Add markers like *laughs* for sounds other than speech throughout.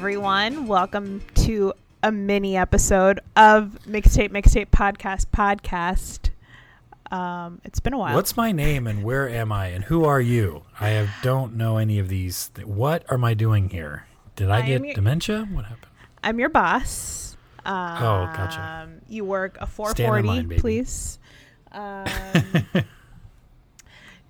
everyone. Welcome to a mini episode of Mixtape Mixtape Podcast Podcast. Um, it's been a while. What's my name and where am I and who are you? I have, don't know any of these. th- What am I doing here? Did I, I get your- dementia? What happened? I'm your boss. Um, Oh, gotcha. You work a Stand in 440, line, please. *laughs* Um,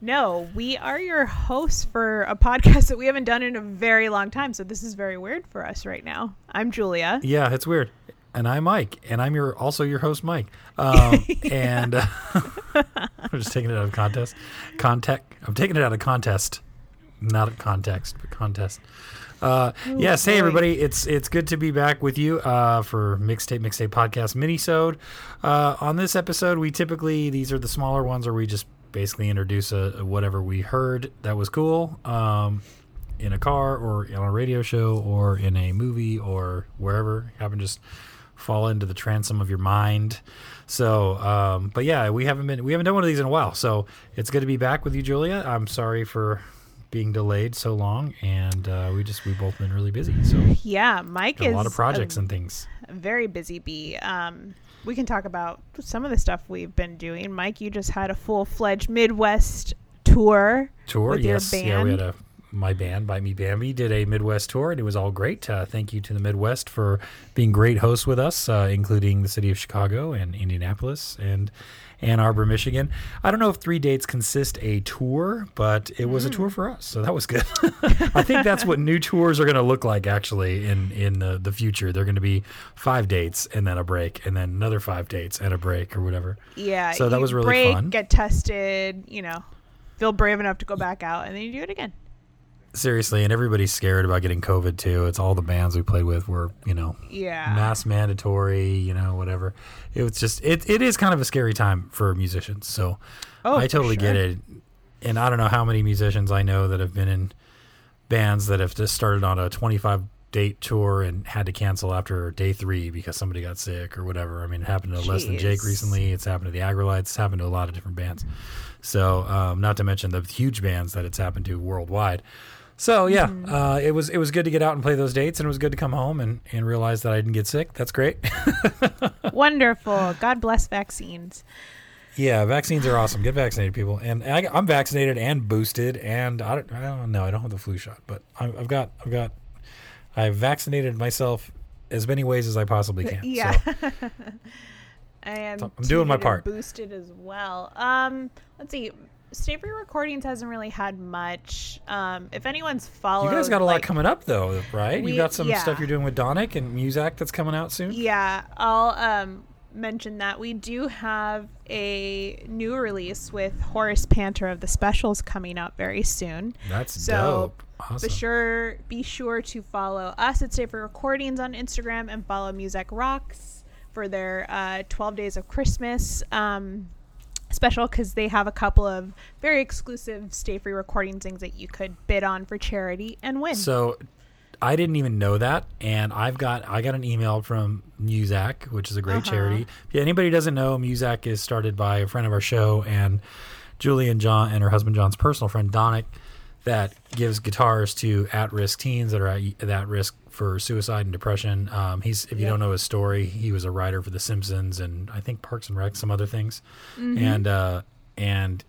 no, we are your hosts for a podcast that we haven't done in a very long time. So this is very weird for us right now. I'm Julia. Yeah, it's weird. And I'm Mike, and I'm your also your host, Mike. Um, *laughs* And uh, *laughs* I'm just taking it out of contest. Context. I'm taking it out of contest, not a context, but contest. Uh, yes, hey everybody, it's it's good to be back with you uh, for mixtape mixtape podcast minisode. Uh, on this episode, we typically these are the smaller ones where we just basically introduce a, a whatever we heard that was cool. Um, in a car or on a radio show or in a movie or wherever. Happen just fall into the transom of your mind. So um, but yeah we haven't been we haven't done one of these in a while. So it's good to be back with you julia. I'm sorry for being delayed so long and uh, we just we both been really busy so Yeah, Mike is a lot of projects a and things very busy bee. Um, we can talk about some of the stuff we've been doing. Mike, you just had a full fledged Midwest tour. tour yes yeah we had a my band Bobby Bambi did a midwest tour and it was all great uh, thank you to the midwest for being great hosts with us uh, including the city of chicago and indianapolis and ann arbor michigan i don't know if three dates consist a tour but it was a tour for us so that was good *laughs* i think that's what new tours are going to look like actually in in the, the future they're going to be five dates and then a break and then another five dates and a break or whatever Yeah. So that was really break, fun. Get tested, you know, feel brave enough to go back out, and then you do it again. Seriously and everybody's scared about getting covid too it's all the bands we played with were you know Yeah. mass mandatory, you know, whatever. It was just it, it is kind of a scary time for musicians. So Oh, I totally get it. And I don't know how many musicians I know that have been in bands that have just started on a 25 date tour and had to cancel after day 3 because somebody got sick or whatever. I mean, it happened to Less Than Jake recently. It's happened to the Aggrolites. It's happened to a lot of different bands. So, um, not to mention the huge bands that it's happened to worldwide. So yeah, Mm-hmm. uh, it was it was good to get out and play those dates, and it was good to come home and, and realize that I didn't get sick. That's great. *laughs* Wonderful. God bless vaccines. yeah, vaccines are awesome. Get vaccinated, people. And I, I'm vaccinated and boosted, and I don't, I don't know. I don't have the flu shot, but I've got I've got I've vaccinated myself as many ways as I possibly can. Yeah. *laughs* So, I am. I'm doing my part. Boosted as well. Um, let's see. Free Recordings hasn't really had much. Um, if anyone's followed, you guys got a lot coming up though, right? we- you got some yeah. stuff you're doing with Donick and Muzak that's coming out soon. Yeah, I'll um, mention that we do have a new release with Horace Panter of the Specials coming up very soon. That's So, dope. Awesome. Be sure be sure to follow us at Stay Free Recordings on Instagram and follow Music Rocks for their uh, 12 Days of Christmas um, special because they have a couple of very exclusive Stay Free recording things that you could bid on for charity and win. So I didn't even know that, and I've got I got an email from Muzak, which is a great Uh-huh. charity. If anybody doesn't know, Muzak is started by a friend of our show and Julie and John and her husband John's personal friend Donick, that gives guitars to at-risk teens that are at, at risk for suicide and depression. Um, he's if you don't know his story, he was a writer for The Simpsons and I think Parks and Rec, some other things, Mm-hmm. and uh, and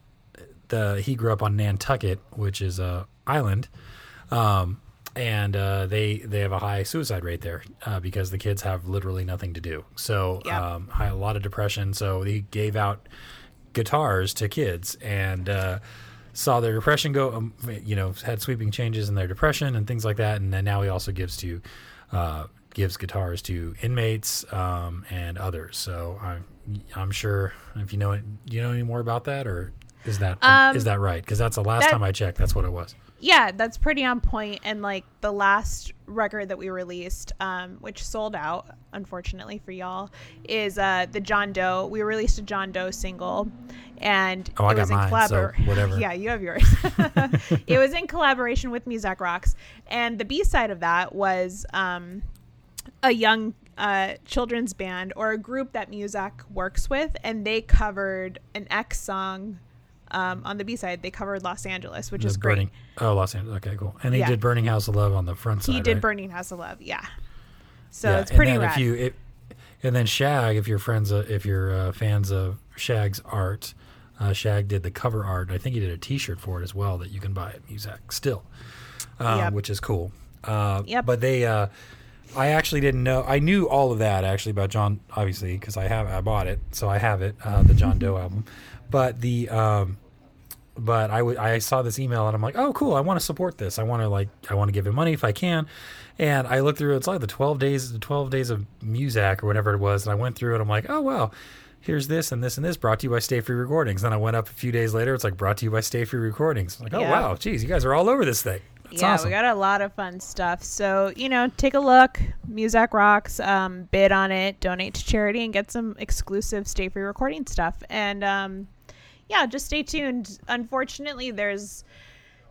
the he grew up on Nantucket, which is a island. Um, and uh, they they have a high suicide rate there uh, because the kids have literally nothing to do. So um, high, a lot of depression. So he gave out guitars to kids and uh, saw their depression go. Um, you know, had sweeping changes in their depression and things like that. And then now he also gives to uh, gives guitars to inmates um, and others. So I'm I'm sure if you know it, you know any more about that or. Is that Um, is that right? Because that's the last that- time I checked. That's what it was. Yeah, that's pretty on point. And like the last record that we released, um, which sold out, unfortunately for y'all, is uh, the John Doe. We released a John Doe single, and Oh, I it got was in collaboration. so whatever. *laughs* yeah, you have yours. *laughs* it was in collaboration with Muzak Rocks, and the B side of that was um, a young uh, children's band or a group that Muzak works with, and they covered an X song um, on the B side, they covered Los Angeles, which The is great. Burning, oh, Los Angeles. Okay, cool. And he Yeah. did Burning House of Love on the front side. he did right? Burning House of Love, yeah. So Yeah, it's pretty and then rad. If you, it, and then Shag, if you're friends, of, if you're uh, fans of Shag's art, uh, Shag did the cover art. I think he did a T-shirt for it as well that you can buy at Muzak still, uh, Yep. which is cool. Uh, Yep. But they, uh, I actually didn't know. I knew all of that actually about John, obviously, because I have I bought it, so I have it, uh, the John Doe *laughs* album. But the um, but I w- I saw this email and I'm like, oh, cool. I want to support this. I want to like, I want to give him money if I can. And I looked through. It's like the 12 days, the 12 days of Muzak or whatever it was. And I went through it. I'm like, oh wow, here's this and this and this brought to you by Stay Free Recordings. Then I went up a few days later. It's like brought to you by Stay Free Recordings. I'm like, oh Yeah. wow, geez, you guys are all over this thing. It's yeah, awesome. we got a lot of fun stuff. So, you know, take a look. Muzak Rocks, um, bid on it, donate to charity, and get some exclusive stay free recording stuff. And um, yeah, just stay tuned. Unfortunately, there's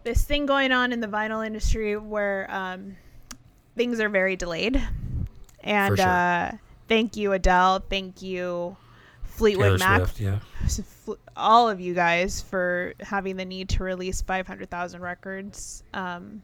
this thing going on in the vinyl industry where um, things are very delayed. And sure. uh, thank you, Adele. Thank you, Fleetwood Taylor Mac Swift, yeah. all of you guys for having the need to release 500,000 records um,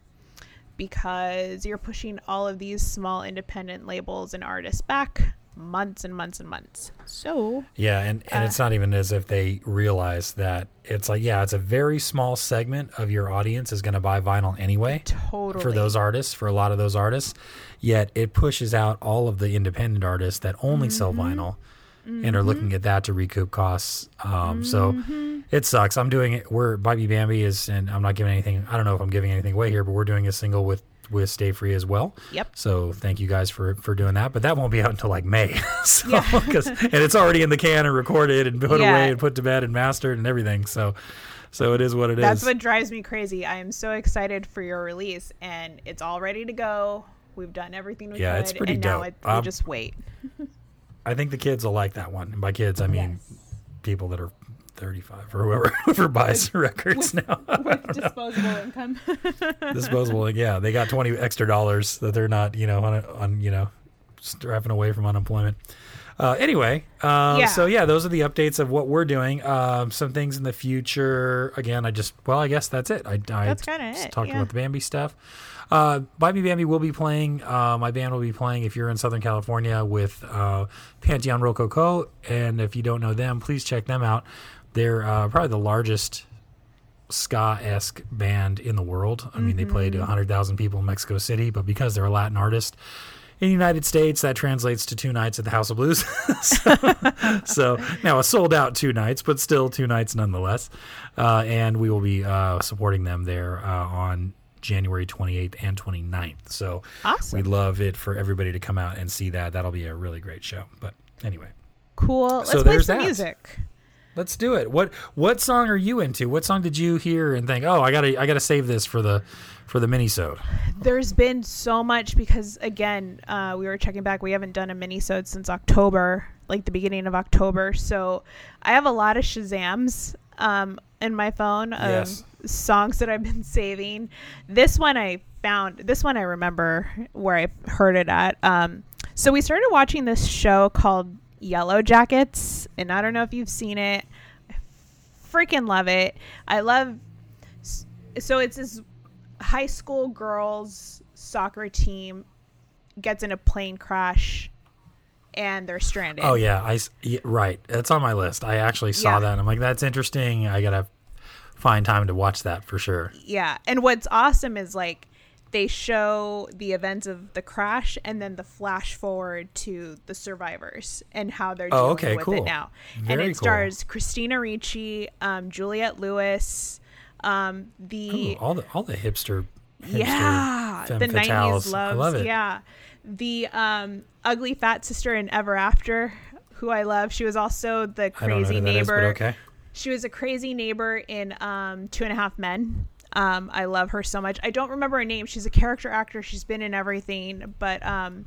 because you're pushing all of these small independent labels and artists back months and months and months. So, Yeah, and, and Uh, it's not even as if they realize that it's like, yeah, it's a very small segment of your audience is going to buy vinyl anyway. totally. for those artists, for a lot of those artists. Yet it pushes out all of the independent artists that only sell Mm-hmm. vinyl and are looking at that to recoup costs. Um, So Mm-hmm. it sucks. I'm doing it. We're Bobby Bambi is, and I'm not giving anything. I don't know if I'm giving anything away here, but we're doing a single with with Stay Free as well. Yep. So thank you guys for for doing that. But that won't be out until like May. *laughs* so Yeah. 'cause- and it's already in the can and recorded and put Yeah. away and put to bed and mastered and everything. So so it is what it is. That's what drives me crazy. I am so excited for your release and it's all ready to go. We've done everything we Yeah, could it's pretty and now dope. it, we Um, just wait. *laughs* I think the kids will like that one. And by kids, I mean people that are 35 or whoever, *laughs* whoever buys records now. *laughs* With disposable income. *laughs* Disposable. Yeah, they got 20 extra dollars that they're not, you know, on, on you know, strapping away from unemployment. Uh, anyway, um, Yeah. so yeah, those are the updates of what we're doing. Um, some things in the future. Again, I just, well, I guess that's it. I, I That's it, talked yeah. about the Bambi stuff. Uh, Bobby Bambi will be playing. Uh, my band will be playing if you're in Southern California with uh, Pantheon Rococo. And if you don't know them, please check them out. They're uh, probably the largest ska esque band in the world. I mean, they played to 100,000 people in Mexico City, but because they're a Latin artist in the United States, that translates to two nights at the House of Blues. *laughs* so, *laughs* so now a sold out two nights, but still two nights nonetheless. Uh, and we will be uh, supporting them there uh, on January 28th and 29th. So Awesome. we'd love it for everybody to come out and see that. That'll be a really great show. But anyway. cool. Let's So play there's some that. music. Let's do it. What what song are you into? What song did you hear and think, "Oh, I got to I got to save this for the for the minisode." There's been so much because again, uh, we were checking back. We haven't done a mini since October, like the beginning of October. So I have a lot of Shazams um, in my phone of Yes. songs that I've been saving. This one I found. This one I remember where I heard it at. Um, so we started watching this show called Yellow Jackets, and I don't know if you've seen it. I freaking love it. I love. So it's this high school girls soccer team gets in a plane crash and they're stranded. Oh yeah, I yeah, right. That's on my list. I actually saw Yeah. that. I'm like, that's interesting. I gotta find time to watch that for sure. Yeah. And what's awesome is like they show the events of the crash and then the flash forward to the survivors and how they're dealing Oh, okay, with cool. it now. and Very it stars Christina Ricci, um, Juliette Lewis, um, the Ooh, all the all the hipster, hipster yeah the 90s loves love it. yeah the um ugly fat sister in ever after who i love she was also the I don't know crazy who that is, but neighbor okay. she was a crazy neighbor in um two and a half men um i love her so much i don't remember her name she's a character actor she's been in everything but um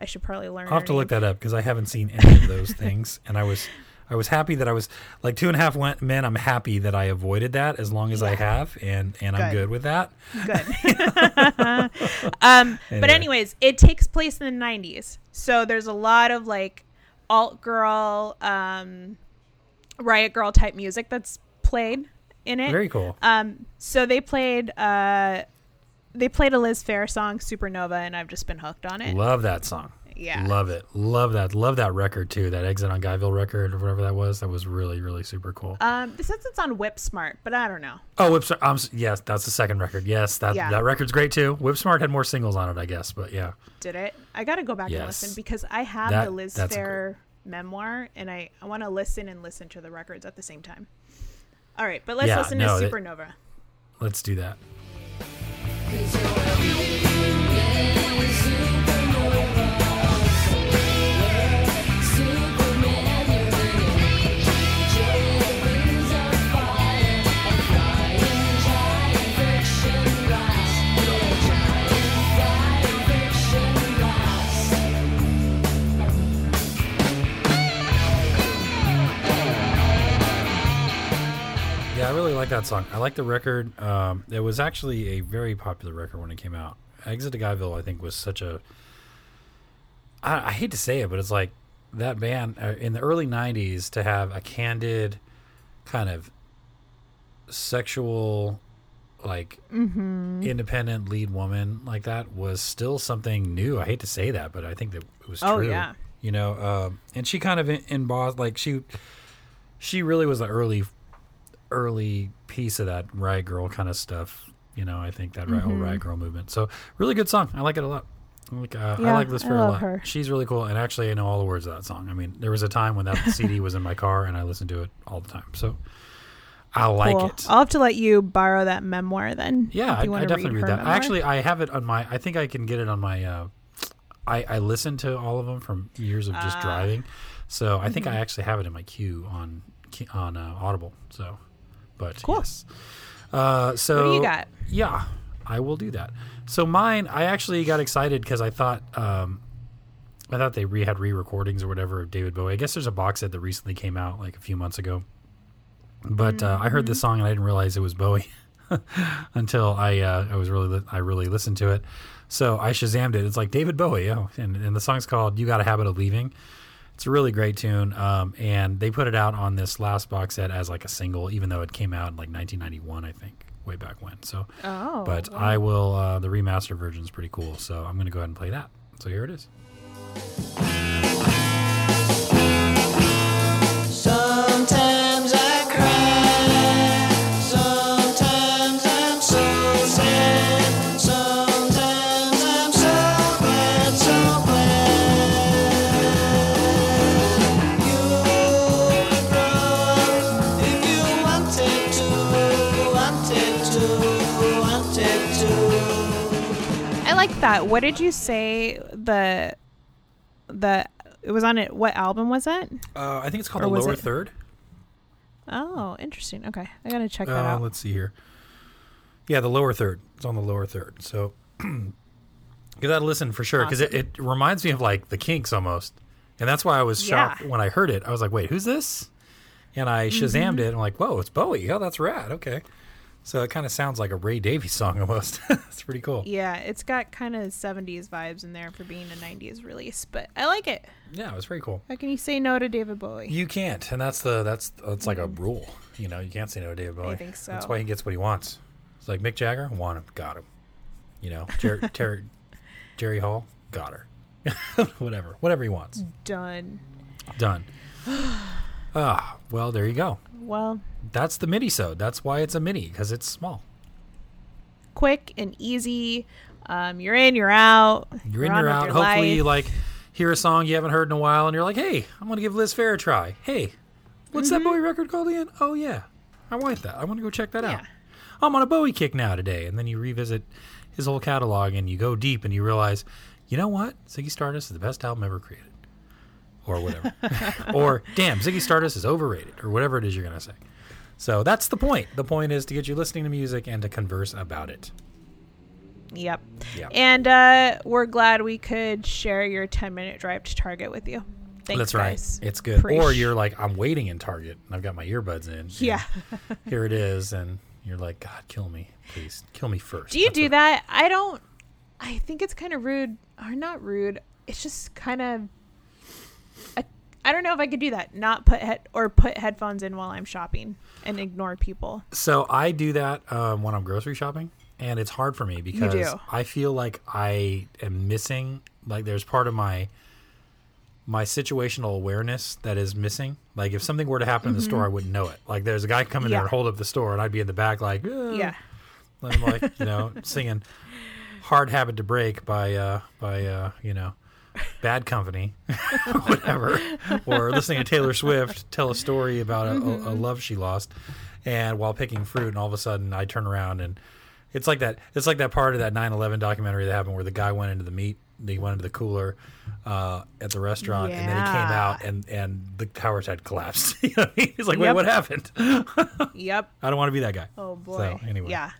i should probably learn I'll have to name. look that up because I haven't seen any of those *laughs* things, and I was I was happy that I was like two and a half men. I'm happy that I avoided that as long as I have, and and I'm Good. good with that. good. *laughs* *laughs* um, But anyways, it takes place in the '90s, so there's a lot of like alt girl, um, riot girl type music that's played. In it. Very cool. Um, so they played uh, they played a Liz Phair song, Supernova, and I've just been hooked on it. Love that song. yeah, Love it. Love that. Love that record too. That Exile in Guyville record or whatever that was. That was really, really super cool. Um, this says it's on Whip Smart, but I don't know. Oh, Whip Smart. Um, yes, that's the second record. Yes, that Yeah. that record's great too. Whip Smart had more singles on it, I guess, but yeah. Did it? I got to go back and listen because I have That- the Liz Phair memoir, and I I want to listen and listen to the records at the same time. All right, but let's Yeah, listen no, to that- Supernova. Let's do that. That song. I like the record. Um, it was actually a very popular record when it came out. Exile in Guyville, I think, was such a. I, I hate to say it, but it's like that band uh, in the early '90s to have a candid, kind of sexual, like independent lead woman like that was still something new. I hate to say that, but I think that it was Oh, true. yeah. You know, um, and she kind of embossed like she, she really was the early early piece of that Riot Girl kind of stuff. You know, I think that whole Riot Girl movement. So really good song. I like it a lot. I Like, uh, I like Liz I a lot. her. She's really cool, and actually, I know all the words of that song. I mean, there was a time when that CD was in my car, and I listened to it all the time. So I like Cool. it. I'll have to let you borrow that memoir then. Yeah, I, I definitely read her that. memoir. Actually, I have it on my. I think I can get it on my. Uh, I I listened to all of them from years of just Ah. driving, so I think Mm-hmm. I actually have it in my queue on on uh, Audible. So, but Cool. yes. Uh, so what do you got? yeah, I will do that. So mine, I actually got excited because I thought, um, I thought they re- had re-recordings or whatever of David Bowie. I guess there's a box set that recently came out like a few months ago. But uh, I heard this song and I didn't realize it was Bowie *laughs* until I uh, I was really li- I really listened to it. So I shazammed it. It's like David Bowie, oh, and, and the song's called "You Got a Habit of Leaving." It's a really great tune, um, and they put it out on this last box set as like a single, even though it came out in like 1991, I think, way back when. So, Oh, but wow. I will. Uh, the remaster version is pretty cool, so I'm going to go ahead and play that. So here it is. Wanted to, wanted to. I like that. What did you say? The the it was on it. What album was it? Uh, I think it's called Or the lower it- third. Oh, interesting. Okay, I gotta check that Uh, out. let's see here. Yeah, the lower third. It's on the lower third. So give that a listen for sure because it, it reminds me of like the Kinks almost, and that's why I was shocked Yeah. when I heard it. I was like, "Wait, who's this?" And I Mm-hmm. shazammed it. And I'm like, "Whoa, it's Bowie! Oh, that's rad. Okay." So it kind of sounds like a Ray Davies song *laughs* almost. it's pretty cool. Yeah, it's got kind of 70s vibes in there for being a 90s release, but I like it. Yeah, it was very cool. How can you say no to David Bowie? You can't, and that's the that's that's like a rule. You know, you can't say no to David Bowie. I think so. That's why he gets what he wants. It's like Mick Jagger, want him, got him. You know, Jer- *laughs* Ter- Jerry Hall, got her. *laughs* whatever, whatever he wants. Done. Done. *gasps* Ah, well, there you go. Well, That's the mini so That's why it's a mini because it's small. quick and easy. Um, you're in, you're out. You're in, you're out. your Hopefully, you life. like hear a song you haven't heard in a while, and you're like, "Hey, I'm gonna give Liz Phair a try." Hey, what's Mm-hmm. that Bowie record called again? Oh yeah, I want that. I want to go check that out. I'm on a Bowie kick now today, and then you revisit his whole catalog, and you go deep, and you realize, you know what, Ziggy Stardust is the best album ever created, or whatever, *laughs* or damn, Ziggy Stardust is overrated, or whatever it is you're gonna say. So that's the point. The point is to get you listening to music and to converse about it. Yep. Yeah. And uh, we're glad we could share your 10 minute drive to Target with you. Thanks, That's right. guys. It's good. Or you're like, I'm waiting in Target and I've got my earbuds in. Yeah. *laughs* here it is. And you're like, God, kill me. Please. Kill me first. Do you That's do that? I don't. I think it's kind of rude, or not rude. It's just kind of. I, I don't know if I could do that. Not put head or put headphones in while I'm shopping and ignore people. So I do that um, when I'm grocery shopping, and it's hard for me because. I feel like I am missing. Like there's part of my my situational awareness that is missing. Like if something were to happen in the store, I wouldn't know it. Like there's a guy coming there Mm-hmm. And hold up the store, and I'd be in the back like, "Uh," Yeah. And I'm like, you know, singing "Hard Habit to Break" by uh, by uh, you know, Bad Company, *laughs* whatever, or listening to Taylor Swift tell a story about a, a, a love she lost, and while picking fruit, and all of a sudden I turn around and it's like that. It's like that part of that 9/11 documentary that happened where the guy went into the meat, he went into the cooler uh, at the restaurant, and then he came out and and the towers had collapsed. *laughs* You know I mean? He's like, wait, Yep. what happened? *laughs* Yep. I don't want to be that guy. Oh boy. So, anyway. Yeah.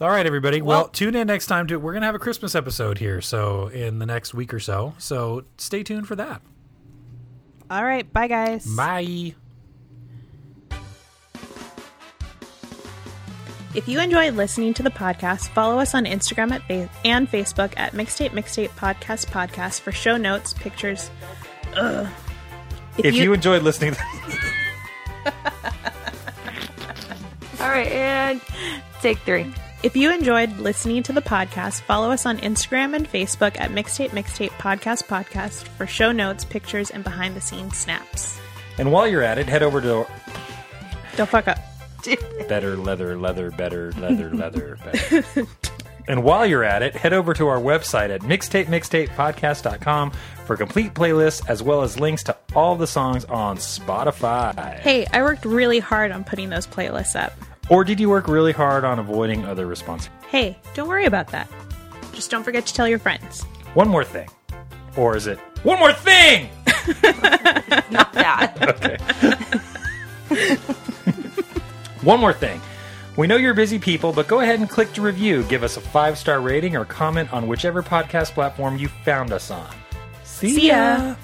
All right, everybody. Well, Well- tune in next time to we're gonna have a Christmas episode here, so in the next week or so. So stay tuned for that. All right. Bye, guys. Bye. If you enjoyed listening to the podcast, follow us on Instagram at fa- and Facebook at Mixtape Mixtape Podcast Podcast for show notes, pictures. Ugh. If, you, enjoyed listening, *laughs* All right, and take three. If you enjoyed listening to the podcast, follow us on Instagram and Facebook at Mixtape Mixtape Podcast Podcast for show notes, pictures, and behind the scenes snaps. and while you're at it, head over to Don't fuck up. better leather, leather, better leather, leather. Better. and while you're at it, head over to our website at mixtape mixtapemixtapepodcast.com for complete playlists as well as links to all the songs on Spotify. Hey, I worked really hard on putting those playlists up. Or did you work really hard on avoiding other responses? Hey, don't worry about that. Just don't forget to tell your friends. One more thing. Or is it one more thing? *laughs* Not that. Okay. One more thing. We know you're busy people, but go ahead and click to review. Give us a five star rating or comment on whichever podcast platform you found us on. See, See ya.